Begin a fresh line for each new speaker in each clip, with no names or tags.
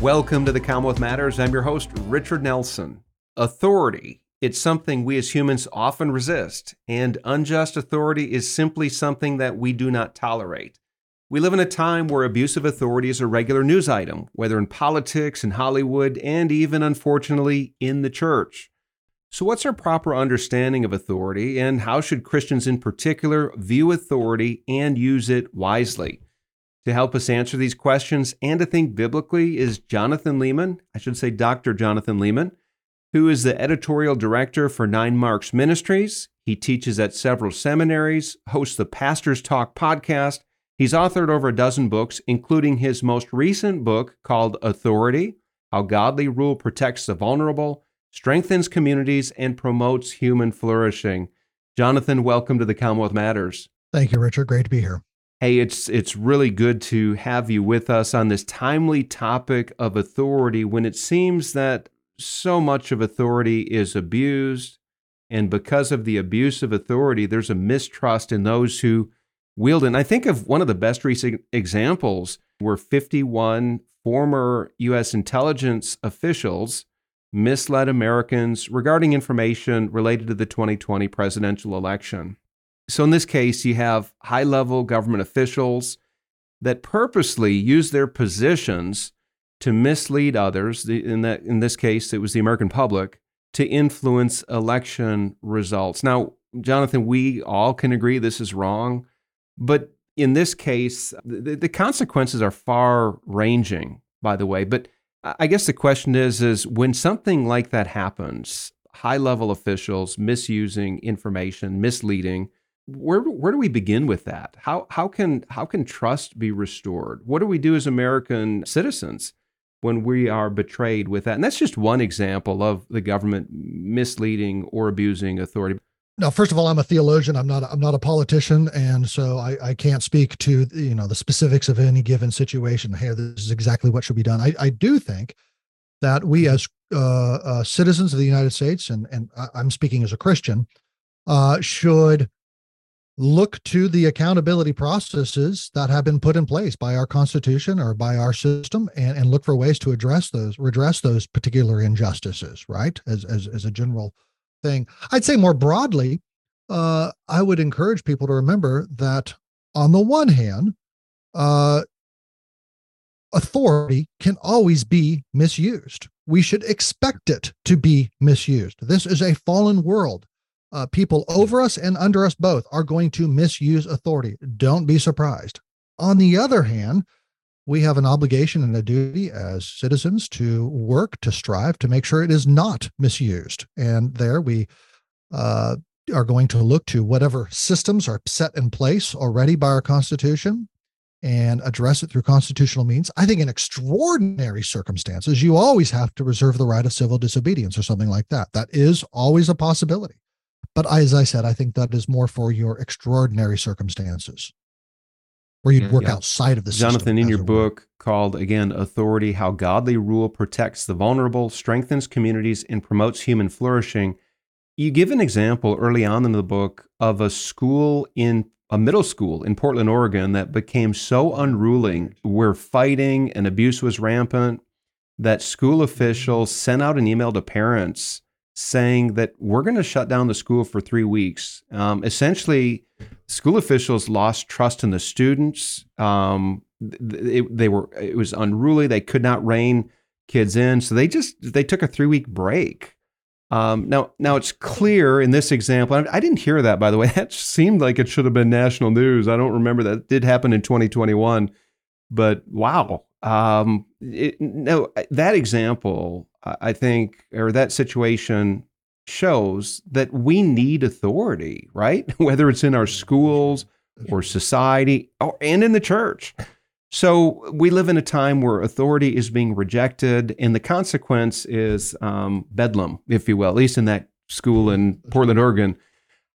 Welcome to the Commonwealth Matters. I'm your host, Richard Nelson. Authority. It's something we as humans often resist, and unjust authority is simply something that we do not tolerate. We live in a time where abusive authority is a regular news item, whether in politics, in Hollywood, and even, unfortunately, in the church. So, what's our proper understanding of authority, and how should Christians in particular view authority and use it wisely? To help us answer these questions and to think biblically is Jonathan Leeman, I should say Dr. Jonathan Leeman, who is the editorial director for Nine Marks Ministries. He teaches at several seminaries, hosts the Pastor's Talk podcast. He's authored over a dozen books, including his most recent book called Authority How Godly Rule Protects the Vulnerable, Strengthens Communities, and Promotes Human Flourishing. Jonathan, welcome to the Commonwealth Matters.
Thank you, Richard. Great to be here.
Hey, it's it's really good to have you with us on this timely topic of authority when it seems that so much of authority is abused and because of the abuse of authority there's a mistrust in those who wield it. And I think of one of the best recent examples were 51 former US intelligence officials misled Americans regarding information related to the 2020 presidential election. So in this case, you have high level government officials that purposely use their positions to mislead others. In, that, in this case, it was the American public to influence election results. Now, Jonathan, we all can agree this is wrong, but in this case, the, the consequences are far ranging, by the way. But I guess the question is, is when something like that happens, high level officials misusing information, misleading, where where do we begin with that? How how can how can trust be restored? What do we do as American citizens when we are betrayed with that? And that's just one example of the government misleading or abusing authority.
Now, first of all, I'm a theologian. I'm not. I'm not a politician, and so I, I can't speak to you know the specifics of any given situation. Hey, this is exactly what should be done. I, I do think that we, as uh, uh, citizens of the United States, and and I'm speaking as a Christian, uh, should look to the accountability processes that have been put in place by our constitution or by our system and, and look for ways to address those redress those particular injustices right? As as, as a general thing. I'd say more broadly uh, i would encourage people to remember that on the one hand uh, authority can always be misused. We should expect it to be misused. This is a fallen world uh, people over us and under us both are going to misuse authority. Don't be surprised. On the other hand, we have an obligation and a duty as citizens to work to strive to make sure it is not misused. And there we uh, are going to look to whatever systems are set in place already by our Constitution and address it through constitutional means. I think in extraordinary circumstances, you always have to reserve the right of civil disobedience or something like that. That is always a possibility. But as I said, I think that is more for your extraordinary circumstances where you'd mm, work yeah. outside of the
Jonathan, in your book called again Authority How Godly Rule Protects the Vulnerable, Strengthens Communities, and Promotes Human Flourishing, you give an example early on in the book of a school in a middle school in Portland, Oregon that became so unruly where fighting and abuse was rampant that school mm-hmm. officials sent out an email to parents saying that we're going to shut down the school for three weeks. Um, essentially, school officials lost trust in the students. Um, they, they were it was unruly. They could not rein kids in, so they just they took a three week break. Um, now, now it's clear in this example. I didn't hear that, by the way. That seemed like it should have been national news. I don't remember that. It did happen in 2021, but wow. Um, it, no, that example I think, or that situation shows that we need authority, right? Whether it's in our schools or society or, and in the church. So we live in a time where authority is being rejected, and the consequence is um, bedlam, if you will, at least in that school in Portland, Oregon.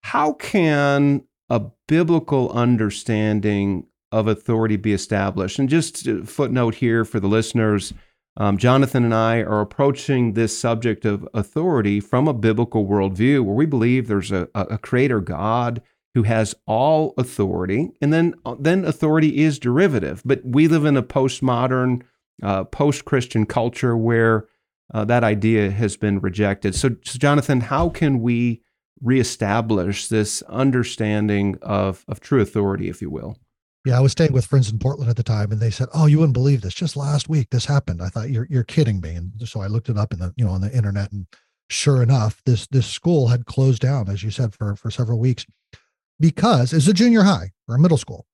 How can a biblical understanding of authority be established? And just a footnote here for the listeners um, Jonathan and I are approaching this subject of authority from a biblical worldview where we believe there's a, a creator God who has all authority, and then uh, then authority is derivative. But we live in a postmodern, uh, post-Christian culture where uh, that idea has been rejected. So, so, Jonathan, how can we reestablish this understanding of of true authority, if you will?
Yeah, I was staying with friends in Portland at the time, and they said, "Oh, you wouldn't believe this. Just last week, this happened." I thought you're you're kidding me, and so I looked it up in the you know on the internet, and sure enough, this this school had closed down, as you said, for for several weeks because it's a junior high or a middle school.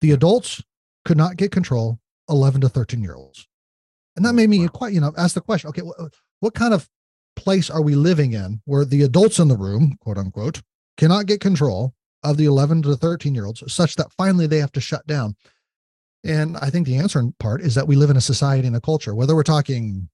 The adults could not get control 11 to 13 year olds. And that oh, made me quite, you know, ask the question, okay, what, what kind of place are we living in where the adults in the room, quote unquote, cannot get control of the 11 to 13 year olds such that finally they have to shut down? And I think the answer in part is that we live in a society and a culture, whether we're talking,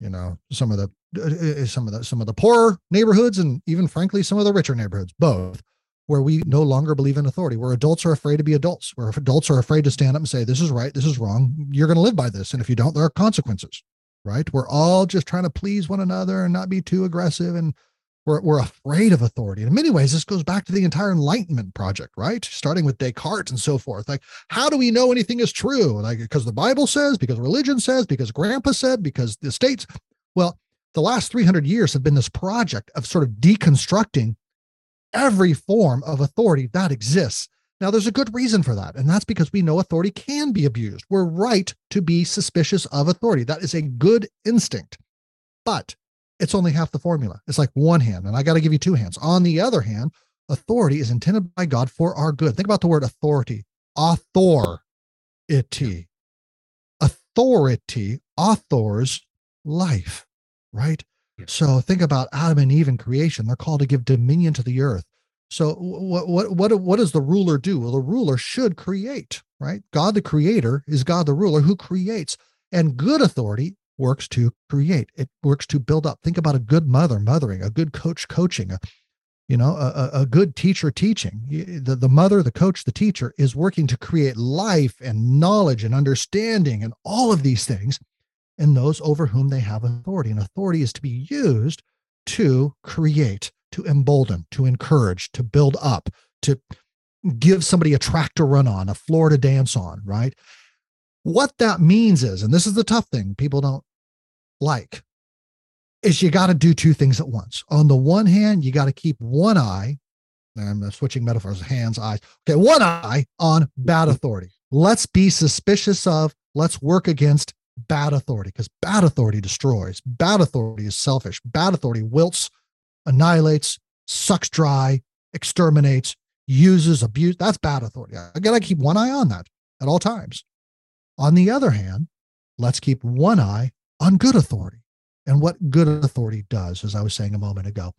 you know, some of the uh, uh, some of the some of the poorer neighborhoods and even frankly some of the richer neighborhoods, both where we no longer believe in authority, where adults are afraid to be adults, where adults are afraid to stand up and say, this is right, this is wrong, you're going to live by this. And if you don't, there are consequences, right? We're all just trying to please one another and not be too aggressive. And we're, we're afraid of authority. And in many ways, this goes back to the entire Enlightenment project, right? Starting with Descartes and so forth. Like, how do we know anything is true? Like, because the Bible says, because religion says, because grandpa said, because the states. Well, the last 300 years have been this project of sort of deconstructing every form of authority that exists. Now, there's a good reason for that, and that's because we know authority can be abused. We're right to be suspicious of authority. That is a good instinct, but it's only half the formula. It's like one hand, and I got to give you two hands. On the other hand, authority is intended by God for our good. Think about the word authority. Authority. Authority authors life, right? So think about Adam and Eve in creation. They're called to give dominion to the earth. So what what what what does the ruler do? Well, the ruler should create, right? God the creator is God the ruler who creates. And good authority works to create. It works to build up. Think about a good mother mothering, a good coach coaching, a you know, a, a good teacher teaching. The, the mother, the coach, the teacher is working to create life and knowledge and understanding and all of these things and those over whom they have authority. And authority is to be used to create, to embolden, to encourage, to build up, to give somebody a track to run on, a floor to dance on, right? What that means is, and this is the tough thing people don't like, is you got to do two things at once. On the one hand, you got to keep one eye, I'm uh, switching metaphors, hands, eyes. Okay, one eye on bad mm-hmm. authority. Let's be suspicious of, let's work against bad authority because bad authority destroys. Bad authority is selfish. Bad authority wilts, annihilates, sucks dry, exterminates, uses, abuse. That's bad authority. Again, I got to keep one eye on that at all times. On the other hand, let's keep one eye on good authority and what good authority does, as I was saying a moment ago.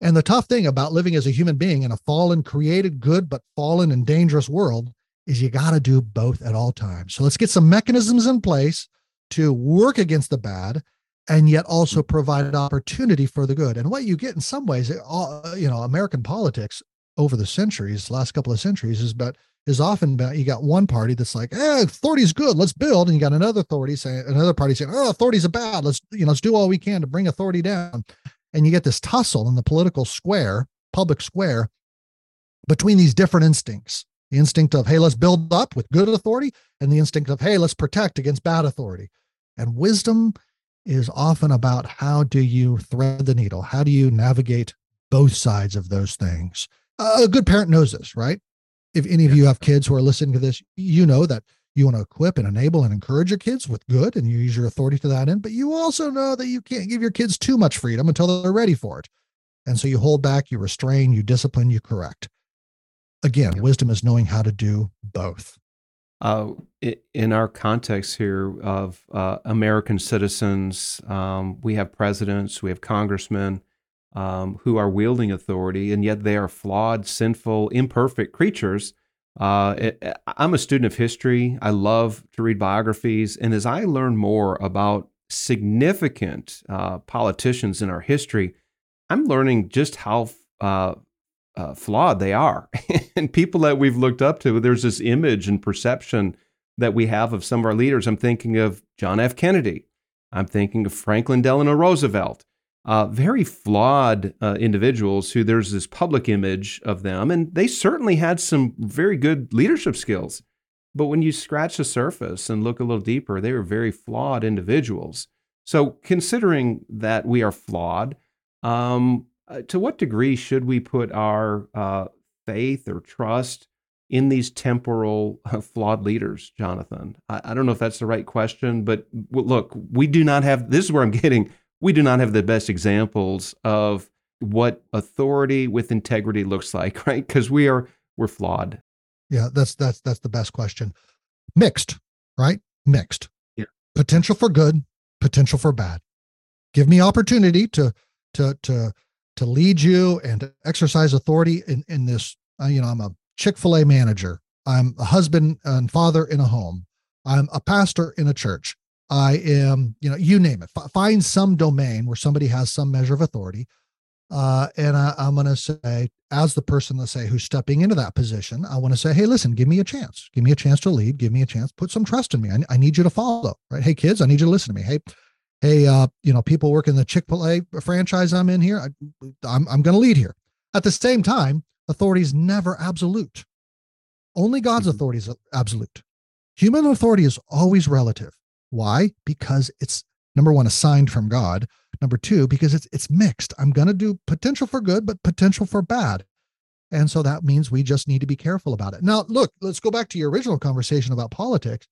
And the tough thing about living as a human being in a fallen, created, good, but fallen and dangerous world is you got to do both at all times. So let's get some mechanisms in place to work against the bad and yet also provide an opportunity for the good. And what you get in some ways, eh, all, you know, American politics over the centuries, last couple of centuries, is but is often about you got one party that's like, eh, authority's good, let's build, and you got another authority saying another party saying, oh, authority's a bad, let's you know, let's do all we can to bring authority down. And you get this tussle in the political square, public square, between these different instincts. The instinct of, hey, let's build up with good authority, and the instinct of, hey, let's protect against bad authority. And wisdom is often about how do you thread the needle? How do you navigate both sides of those things? A good parent knows this, right? If any of you have kids who are listening to this, you know that you want to equip and enable and encourage your kids with good and you use your authority to that end, but you also know that you can't give your kids too much freedom until they're ready for it. And so you hold back, you restrain, you discipline, you correct. Again, wisdom is knowing how to do both.
Uh, in our context here of uh, American citizens, um, we have presidents, we have congressmen, um, who are wielding authority, and yet they are flawed, sinful, imperfect creatures. Uh, it, I'm a student of history. I love to read biographies. And as I learn more about significant uh, politicians in our history, I'm learning just how uh, uh, flawed they are. and people that we've looked up to, there's this image and perception that we have of some of our leaders. I'm thinking of John F. Kennedy. I'm thinking of Franklin Delano Roosevelt. Uh, very flawed uh, individuals who there's this public image of them, and they certainly had some very good leadership skills. But when you scratch the surface and look a little deeper, they were very flawed individuals. So, considering that we are flawed, um, uh, to what degree should we put our uh, faith or trust in these temporal uh, flawed leaders, Jonathan? I, I, don't know if that's the right question, but look, we do not have this is where I'm getting. We do not have the best examples of what authority with integrity looks like, right? Because we are we're flawed.
Yeah, that's that's that's the best question. Mixed, right? Mixed. Yeah. Potential for good, potential for bad. Give me opportunity to to to to lead you and to exercise authority in in this. Uh, you know, I'm a Chick Fil A manager. I'm a husband and father in a home. I'm a pastor in a church. I am, you know, you name it. F- find some domain where somebody has some measure of authority. Uh, and I, am going to say, as the person, let's say, who's stepping into that position, I want to say, hey, listen, give me a chance. Give me a chance to lead. Give me a chance. Put some trust in me. I, I need you to follow, right? Hey, kids, I need you to listen to me. Hey, hey, uh, you know, people working the Chick fil A franchise I'm in here, I, I'm, I'm going to lead here. At the same time, authority is never absolute. Only God's mm-hmm. authority is absolute. Human authority is always relative. Why? Because it's number one, assigned from God. Number two, because it's it's mixed. I'm gonna do potential for good, but potential for bad. And so that means we just need to be careful about it. Now, look, let's go back to your original conversation about politics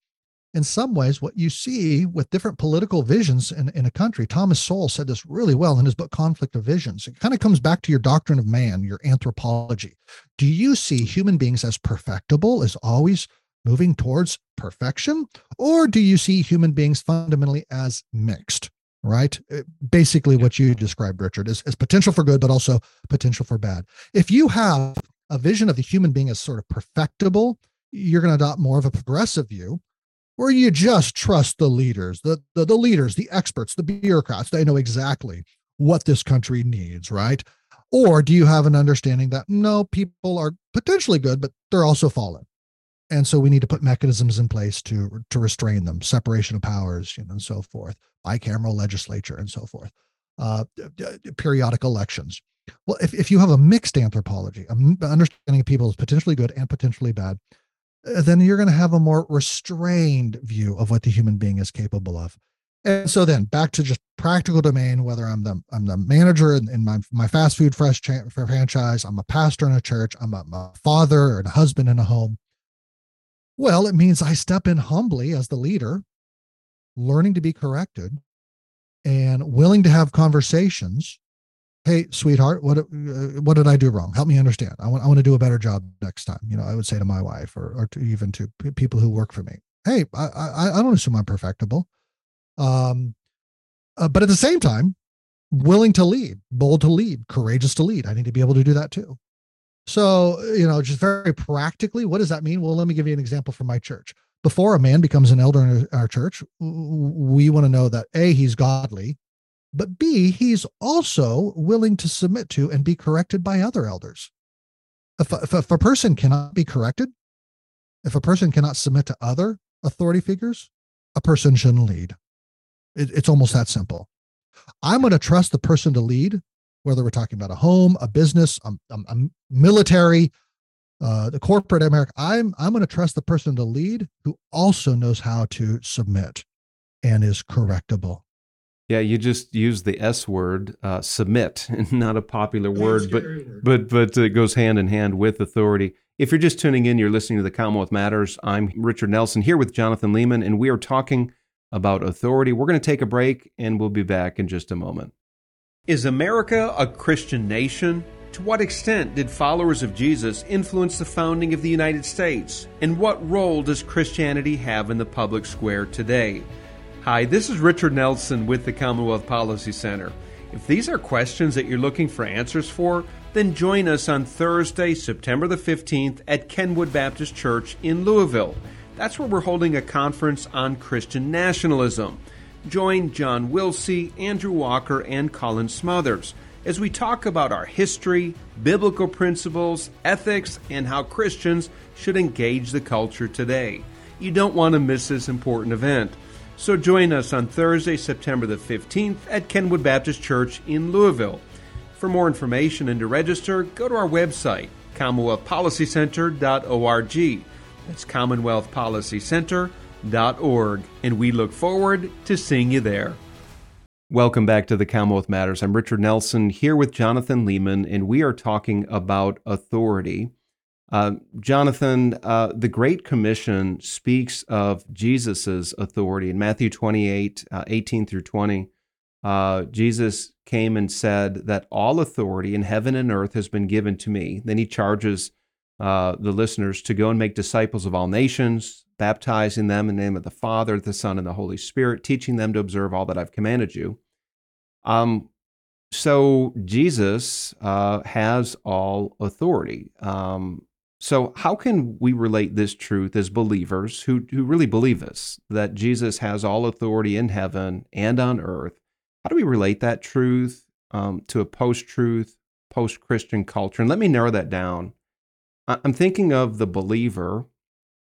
in some ways, what you see with different political visions in, in a country, Thomas Sowell said this really well in his book, Conflict of Visions. It kind of comes back to your doctrine of man, your anthropology. Do you see human beings as perfectible, as always moving towards perfection? Or do you see human beings fundamentally as mixed? Right? Uh, basically, what you described, Richard, is, is potential for good, but also potential for bad. If you have a vision of the human being as sort of perfectible, you're going to adopt more of a progressive view or you just trust the leaders, the, the, the leaders, the experts, the bureaucrats, they know exactly what this country needs, right? Or do you have an understanding that no, people are potentially good, but they're also fallen? And so we need to put mechanisms in place to to restrain them, separation of powers, you know, and so forth, bicameral legislature and so forth, uh, periodic elections. Well, if, if you have a mixed anthropology, an understanding of people is potentially good and potentially bad, uh, then you're going to have a more restrained view of what the human being is capable of. And so then back to just practical domain, whether I'm the I'm the manager in, in my my fast food fresh cha- franchise, I'm a pastor in a church, I'm a, a father and a husband in a home. Well, it means I step in humbly as the leader, learning to be corrected and willing to have conversations. Hey sweetheart what uh, what did i do wrong? Help me understand. I want i want to do a better job next time you know i would say to my wife or, or to even to people who work for me. Hey i i, I don't assume i'm perfectible. Um uh, but at the same time willing to lead bold to lead courageous to lead. I need to be able to do that too so you know just very practically what does that mean well let me give you an example from my church before a man becomes an elder in our church we want to know that a he's godly but B, he's also willing to submit to and be corrected by other elders. If, if, if a person cannot be corrected, if a person cannot submit to other authority figures, a person shouldn't lead. It, it's almost that simple. I'm going to trust the person to lead, whether we're talking about a home, a business, a, a, a military, uh, the corporate America. I'm I'm going to trust the person to lead who also knows how to submit and is correctable.
Yeah, you just use the S word, uh, submit, not a popular word, but but but it goes hand in hand with authority. If you're just tuning in, you're listening to the Commonwealth Matters. I'm Richard Nelson here with Jonathan Leeman, and we are talking about authority. We're going to take a break, and we'll be back in just a moment. Is America a Christian nation? To what extent did followers of Jesus influence the founding of the United States? And what role does Christianity have in the public square today? Hi, this is Richard Nelson with the Commonwealth Policy Center. If these are questions that you're looking for answers for, then join us on Thursday, September the 15th at Kenwood Baptist Church in Louisville. That's where we're holding a conference on Christian nationalism. Join John Wilsey, Andrew Walker, and Colin Smothers as we talk about our history, biblical principles, ethics, and how Christians should engage the culture today. You don't want to miss this important event. So join us on Thursday, September the 15th at Kenwood Baptist Church in Louisville. For more information and to register, go to our website, commonwealthpolicycenter.org. That's commonwealthpolicycenter.org, and we look forward to seeing you there. Welcome back to the Commonwealth Matters. I'm Richard Nelson here with Jonathan Leeman, and we are talking about authority. Uh, Jonathan, uh, the Great Commission speaks of Jesus' authority. In Matthew 28, uh, 18 through 20, uh, Jesus came and said that all authority in heaven and earth has been given to me. Then he charges uh, the listeners to go and make disciples of all nations, baptizing them in the name of the Father, the Son, and the Holy Spirit, teaching them to observe all that I've commanded you. Um, so Jesus uh, has all authority. Um, so how can we relate this truth as believers who who really believe this that Jesus has all authority in heaven and on earth? How do we relate that truth um, to a post-truth, post-Christian culture? And let me narrow that down. I'm thinking of the believer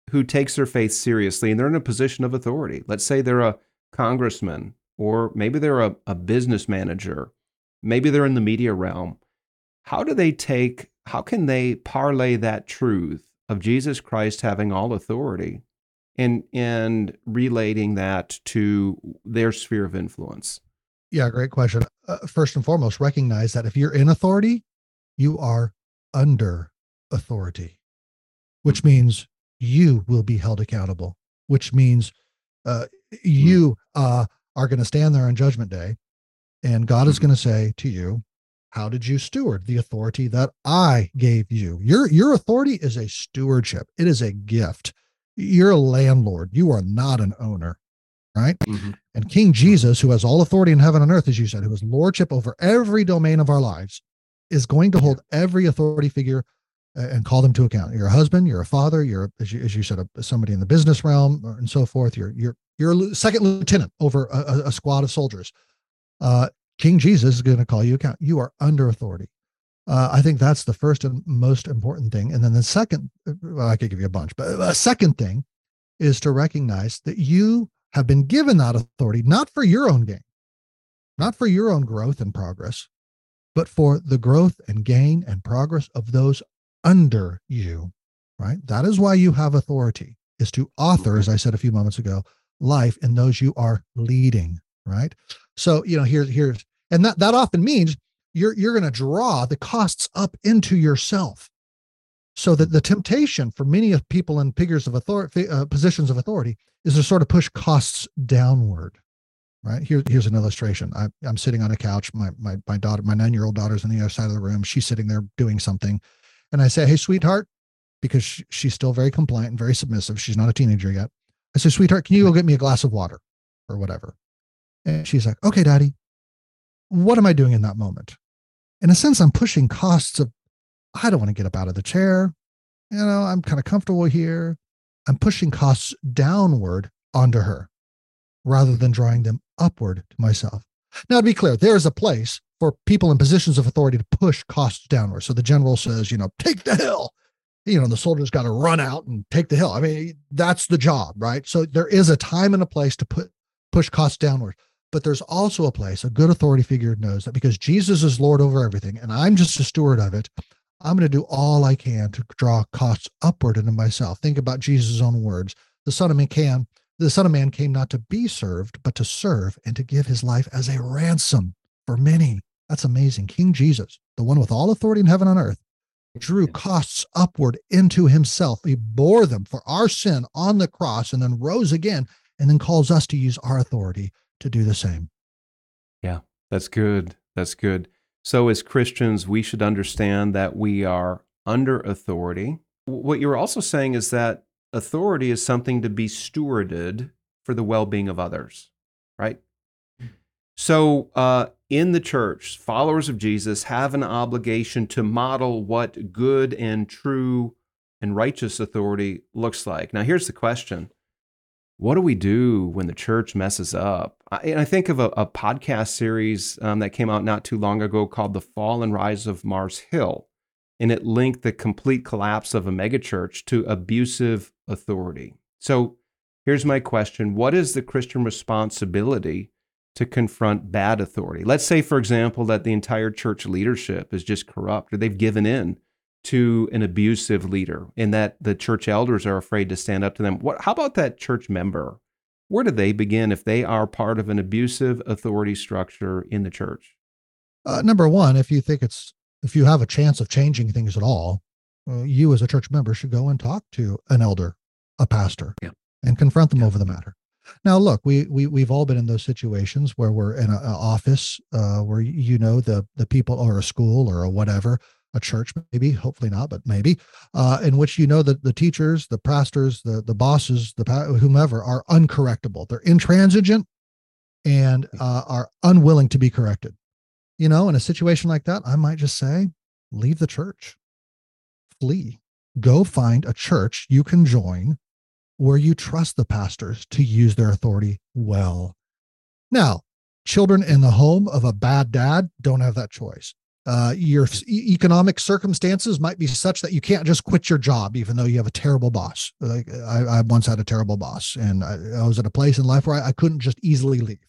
who takes their faith seriously and they're in a position of authority. Let's say they're a congressman, or maybe they're a, a business manager, maybe they're in the media realm. How do they take, how can they parlay that truth of Jesus Christ having all authority and, and relating that to their sphere of influence?
Yeah, great question. Uh, first and foremost, recognize that if you're in authority, you are under authority, which means you will be held accountable, which means uh, you uh, are going to stand there on Judgment Day, and God is mm-hmm. going to say to you, "How did you steward the authority that I gave you?" Your your authority is a stewardship. It is a gift. You're a landlord. You are not an owner, right? Mm-hmm. And King Jesus, who has all authority in heaven and earth, as you said, who has lordship over every domain of our lives, is going to hold every authority figure and call them to account. You're a husband, you're a father, you're as you, as you said, a, somebody in the business realm and so forth. You're you're you're a second lieutenant over a, a squad of soldiers. Uh, King Jesus is going to call you account. You are under authority. Uh, I think that's the first and most important thing. And then the second, well, I could give you a bunch, but a second thing is to recognize that you have been given that authority not for your own gain, not for your own growth and progress, but for the growth and gain and progress of those under you, right? That is why you have authority, is to author, as I said a few moments ago, life in those you are leading, right? So, you know, here's here's and that that often means you're you're going to draw the costs up into yourself. So that the temptation for many of people in figures of authority, uh, positions of authority, is to sort of push costs downward, right? Here, here's an illustration. I, I'm sitting on a couch. My my my daughter, my nine year old daughter's on the other side of the room. She's sitting there doing something, and I say, Hey, sweetheart, because she's still very compliant and very submissive. She's not a teenager yet. I say, Sweetheart, can you go get me a glass of water or whatever? And she's like, Okay, daddy. What am I doing in that moment? In a sense, I'm pushing costs of, I don't want to get up out of the chair. You know, I'm kind of comfortable here. I'm pushing costs downward onto her rather than drawing them upward to myself. Now, to be clear, there is a place for people in positions of authority to push costs downward. So the general says, you know, take the hill. You know, the soldiers got to run out and take the hill. I mean, that's the job, right? So there is a time and a place to put push costs downward. But there's also a place, a good authority figure knows that because Jesus is Lord over everything and I'm just a steward of it, I'm going to do all I can to draw costs upward into myself. Think about Jesus' own words. The Son of Man can the Son of Man came not to be served, but to serve and to give his life as a ransom for many. That's amazing. King Jesus, the one with all authority in heaven and earth, drew costs upward into himself. He bore them for our sin on the cross and then rose again and then calls us to use our authority to do the same.
Yeah, that's good. That's good. So, as Christians, we should understand that we are under authority. What you're also saying is that authority is something to be stewarded for the well being of others, right? So, uh, in the church, followers of Jesus have an obligation to model what good and true and righteous authority looks like. Now, here's the question What do we do when the church messes up? I, and I think of a, a podcast series um, that came out not too long ago called The Fall and Rise of Mars Hill. And it linked the complete collapse of a megachurch to abusive authority. So here's my question What is the Christian responsibility to confront bad authority? Let's say, for example, that the entire church leadership is just corrupt or they've given in to an abusive leader and that the church elders are afraid to stand up to them. What, how about that church member? Where do they begin if they are part of an abusive authority structure in the church?
Uh, number one, if you think it's if you have a chance of changing things at all, uh, you as a church member should go and talk to an elder, a pastor,
yeah.
and confront them yeah. over the matter. Now, look, we we we've all been in those situations where we're in an office uh, where you know the the people or a school or a whatever, a church maybe, hopefully not, but maybe, uh, in which you know that the teachers, the pastors, the the bosses, the whomever are uncorrectable. They're intransigent and uh, are unwilling to be corrected. You know, in a situation like that, I might just say, leave the church, flee, go find a church you can join where you trust the pastors to use their authority well. Now, children in the home of a bad dad don't have that choice. Uh, your economic circumstances might be such that you can't just quit your job, even though you have a terrible boss. Like I, I once had a terrible boss, and I, I was at a place in life where I, I couldn't just easily leave.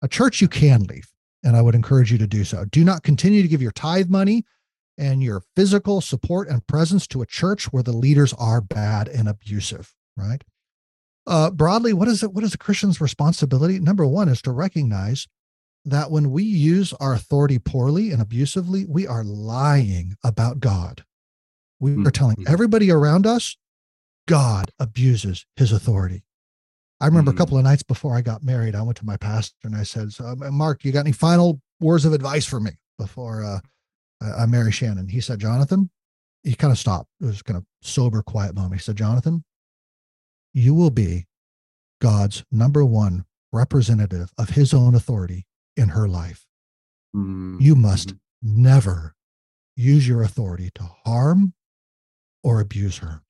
A church you can leave, and I would encourage you to do so. Do not continue to give your tithe money and your physical support and presence to a church where the leaders are bad and abusive right? Uh, broadly, what is it? What is a Christian's responsibility? Number one is to recognize that when we use our authority poorly and abusively, we are lying about God. We mm-hmm. are telling mm-hmm. everybody around us God abuses his authority. I remember mm-hmm. a couple of nights before I got married, I went to my pastor and I said, so, Mark, you got any final words of advice for me before uh, I marry Shannon? He said, Jonathan, he kind of stopped. It was kind of sober, quiet moment. He said, Jonathan, you will be God's number one representative of his own authority in her life. Mm-hmm. You must never use your authority to harm or abuse her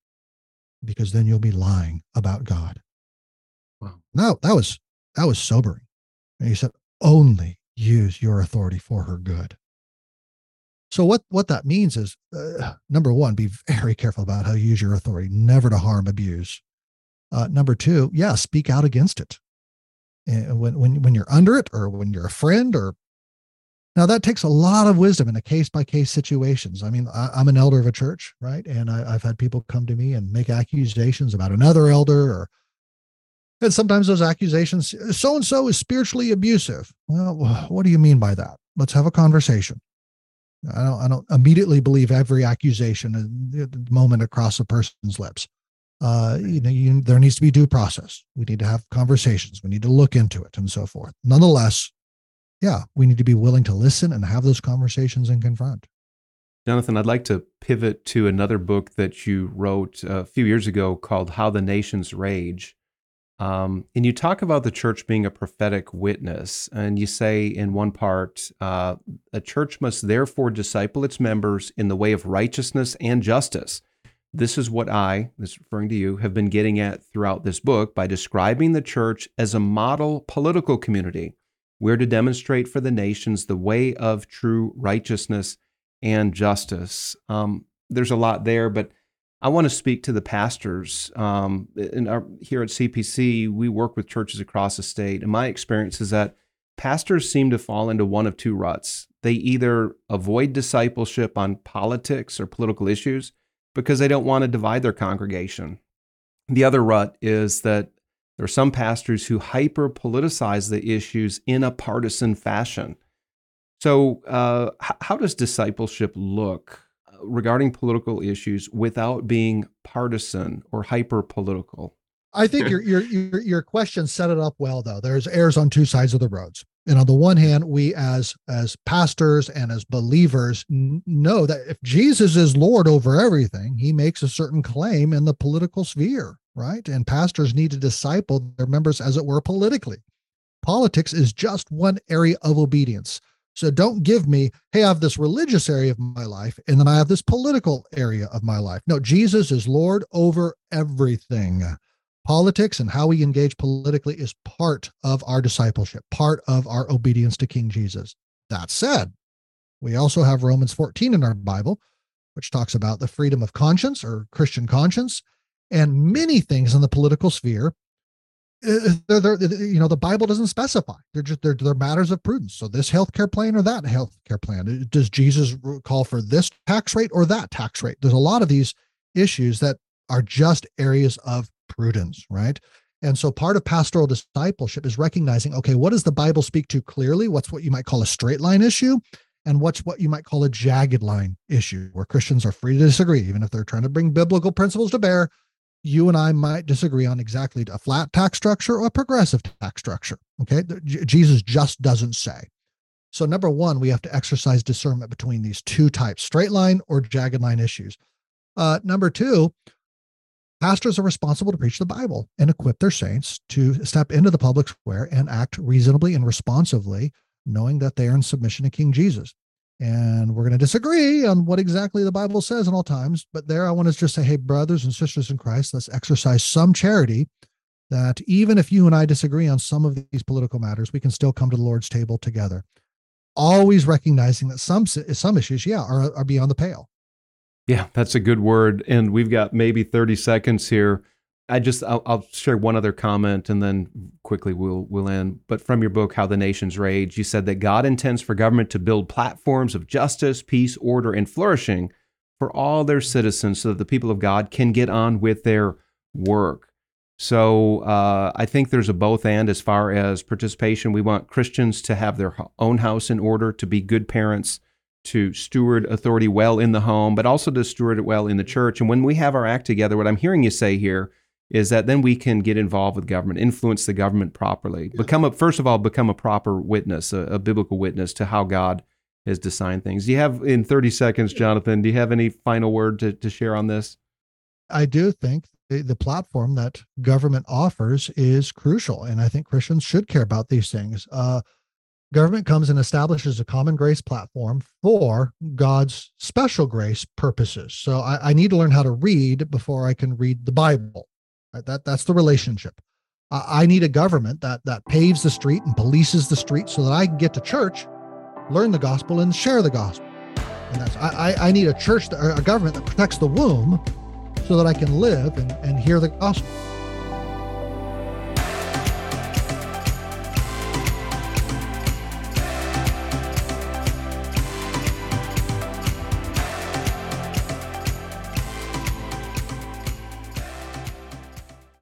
because then you'll be lying about God. Wow. No, that was that was sobering. And he said, only use your authority for her good. So what what that means is uh, number one, be very careful about how you use your authority, never to harm, abuse, uh, number two, yeah, speak out against it. And when, when, when you're under it or when you're a friend or now that takes a lot of wisdom in a case by case situations. I mean, I, am an elder of a church, right? And I, have had people come to me and make accusations about another elder or and sometimes those accusations, so and so is spiritually abusive. Well, what do you mean by that? Let's have a conversation. I don't, I don't immediately believe every accusation at the moment across a person's lips uh, you know, you, there needs to be due process. We need to have conversations. We need to look into it and so forth. Nonetheless, yeah, we need to be willing to listen and have those conversations and confront.
Jonathan, I'd like to pivot to another book that you wrote a few years ago called How the Nations Rage. Um, and you talk about the church being a prophetic witness. And you say in one part, uh, a church must therefore disciple its members in the way of righteousness and justice this is what I, this referring to you, have been getting at throughout this book by describing the church as a model political community. We're to demonstrate for the nations the way of true righteousness and justice. Um, there's a lot there, but I want to speak to the pastors. Um, our, here at CPC, we work with churches across the state, and my experience is that pastors seem to fall into one of two ruts. They either avoid discipleship on politics or political issues, because they don't want to divide their congregation. The other rut is that there are some pastors who hyper politicize the issues in a partisan fashion. So, uh, how does discipleship look uh, regarding political issues without being partisan or hyper political?
I think your, your your your question set it up well though. There's errors on two sides of the roads. And on the one hand, we as as pastors and as believers know that if Jesus is Lord over everything, he makes a certain claim in the political sphere, right? And pastors need to disciple their members as it were politically. Politics is just one area of obedience. So don't give me, hey, I have this religious area of my life, and then I have this political area of my life. No, Jesus is Lord over everything. Politics and how we engage politically is part of our discipleship, part of our obedience to King Jesus. That said, we also have Romans 14 in our Bible, which talks about the freedom of conscience or Christian conscience, and many things in the political sphere. Uh, they're, they're, you know the bible doesn't specify. They're just they're, they're matters of prudence. So this healthcare plan or that healthcare plan uh, does jesus call for this tax rate or that tax rate? There's a lot of these issues that are just areas of prudence right and so part of pastoral discipleship is recognizing okay what does the bible speak to clearly what's what you might call a straight line issue and what's what you might call a jagged line issue where christians are free to disagree even if they're trying to bring biblical principles to bear you and I might disagree on exactly a flat tax structure or a progressive tax structure. Okay. Jesus just doesn't say. So, number one, we have to exercise discernment between these two types straight line or jagged line issues. Uh, number two, pastors are responsible to preach the Bible and equip their saints to step into the public square and act reasonably and responsively, knowing that they are in submission to King Jesus and we're going to disagree on what exactly the Bible says in all times. But there, I want to just say, hey, brothers and sisters in Christ, let's exercise some charity that even if you and I disagree on some of these political matters, we can still come to the Lord's table together. Always recognizing that some some issues, yeah, are, are beyond the pale.
Yeah, that's a good word. And we've got maybe 30 seconds here. I just I'll, I'll, share one other comment and then quickly we'll we'll end. But from your book, How the Nations Rage, you said that God intends for government to build platforms of justice, peace, order, and flourishing for all their citizens, so that the people of God can get on with their work. So uh, I think there's a both and as far as participation. We want Christians to have their own house in order, to be good parents, to steward authority well in the home, but also to steward it well in the church. And when we have our act together, what I'm hearing you say here is that then we can get involved with government, influence the government properly, become a first of all become a proper witness, a, a, biblical witness to how God has designed things. Do you have in 30 seconds, Jonathan? Do you have any final word to, to share on this?
I do think the, the platform that government offers is crucial, and I think Christians should care about these things. Uh, government comes and establishes a common grace platform for God's special grace purposes. So I, I, need to learn how to read before I can read the Bible. Right? That that's the relationship. Uh, I need a government that that paves the street and polices the street so that I can get to church, learn the gospel, and share the gospel. And that's I I, need a church that, a government that protects the womb so that I can live and, and hear the gospel.